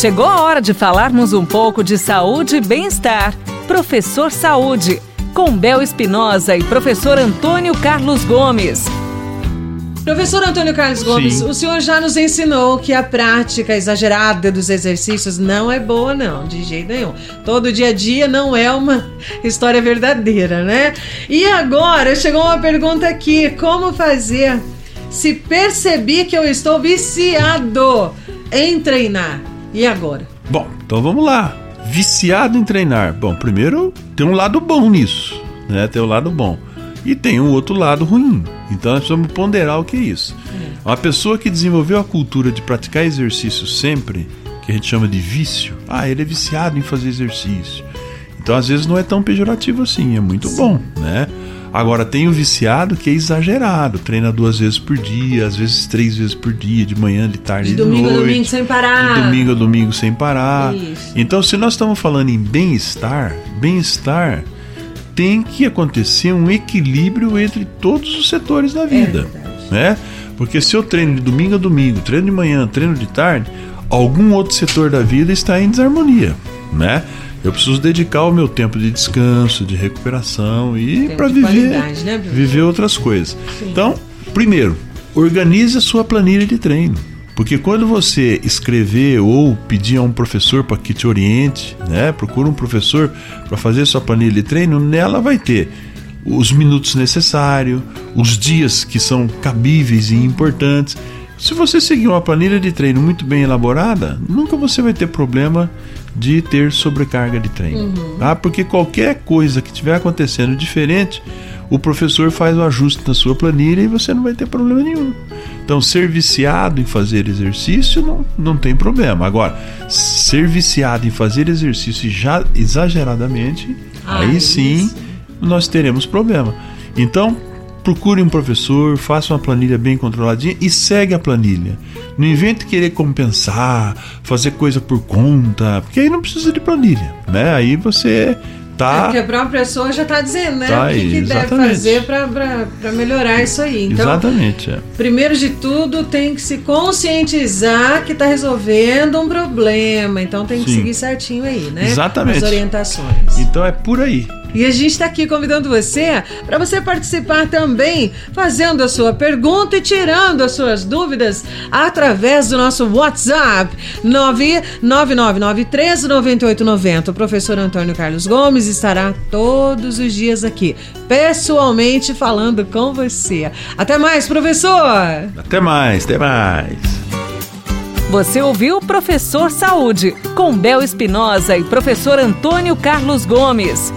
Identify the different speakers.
Speaker 1: Chegou a hora de falarmos um pouco de saúde e bem-estar. Professor Saúde, com Bel Espinosa e professor Antônio Carlos Gomes.
Speaker 2: Professor Antônio Carlos Gomes, Sim. o senhor já nos ensinou que a prática exagerada dos exercícios não é boa, não, de jeito nenhum. Todo dia a dia não é uma história verdadeira, né? E agora chegou uma pergunta aqui: como fazer se percebi que eu estou viciado em treinar? E agora?
Speaker 3: Bom, então vamos lá. Viciado em treinar. Bom, primeiro tem um lado bom nisso, né? Tem um lado bom. E tem um outro lado ruim. Então nós precisamos ponderar o que é isso. É. Uma pessoa que desenvolveu a cultura de praticar exercício sempre, que a gente chama de vício, ah, ele é viciado em fazer exercício. Então às vezes não é tão pejorativo assim, é muito Sim. bom, né? Agora, tem o viciado que é exagerado, treina duas vezes por dia, às vezes três vezes por dia, de manhã, de tarde, de, de
Speaker 2: domingo
Speaker 3: noite.
Speaker 2: a domingo sem parar.
Speaker 3: De domingo a domingo sem parar. Isso. Então, se nós estamos falando em bem-estar, bem-estar tem que acontecer um equilíbrio entre todos os setores da vida, é né? Porque se eu treino de domingo a domingo, treino de manhã, treino de tarde, algum outro setor da vida está em desarmonia, né? Eu preciso dedicar o meu tempo de descanso, de recuperação e para viver, né, viver outras coisas. Sim. Então, primeiro, organize a sua planilha de treino. Porque quando você escrever ou pedir a um professor para que te oriente, né, procura um professor para fazer sua planilha de treino, nela vai ter os minutos necessários, os dias que são cabíveis e importantes. Se você seguir uma planilha de treino muito bem elaborada, nunca você vai ter problema de ter sobrecarga de treino, uhum. tá? Porque qualquer coisa que estiver acontecendo diferente, o professor faz o ajuste na sua planilha e você não vai ter problema nenhum. Então, ser viciado em fazer exercício não, não tem problema. Agora, ser viciado em fazer exercício já exageradamente, Ai, aí sim isso. nós teremos problema. Então, procure um professor, faça uma planilha bem controladinha e segue a planilha. Não invente querer compensar, fazer coisa por conta, porque aí não precisa de planilha, né? Aí você tá. É
Speaker 2: porque a própria pessoa já está dizendo, né? Tá o que, que deve fazer para melhorar isso aí.
Speaker 3: Então, exatamente. É.
Speaker 2: Primeiro de tudo, tem que se conscientizar que está resolvendo um problema. Então tem que Sim. seguir certinho aí, né?
Speaker 3: Exatamente.
Speaker 2: As orientações.
Speaker 3: Então é por aí.
Speaker 2: E a gente está aqui convidando você para você participar também, fazendo a sua pergunta e tirando as suas dúvidas através do nosso WhatsApp 999939890. O professor Antônio Carlos Gomes estará todos os dias aqui, pessoalmente falando com você. Até mais, professor!
Speaker 3: Até mais, até mais.
Speaker 1: Você ouviu Professor Saúde, com Bel Espinosa e professor Antônio Carlos Gomes.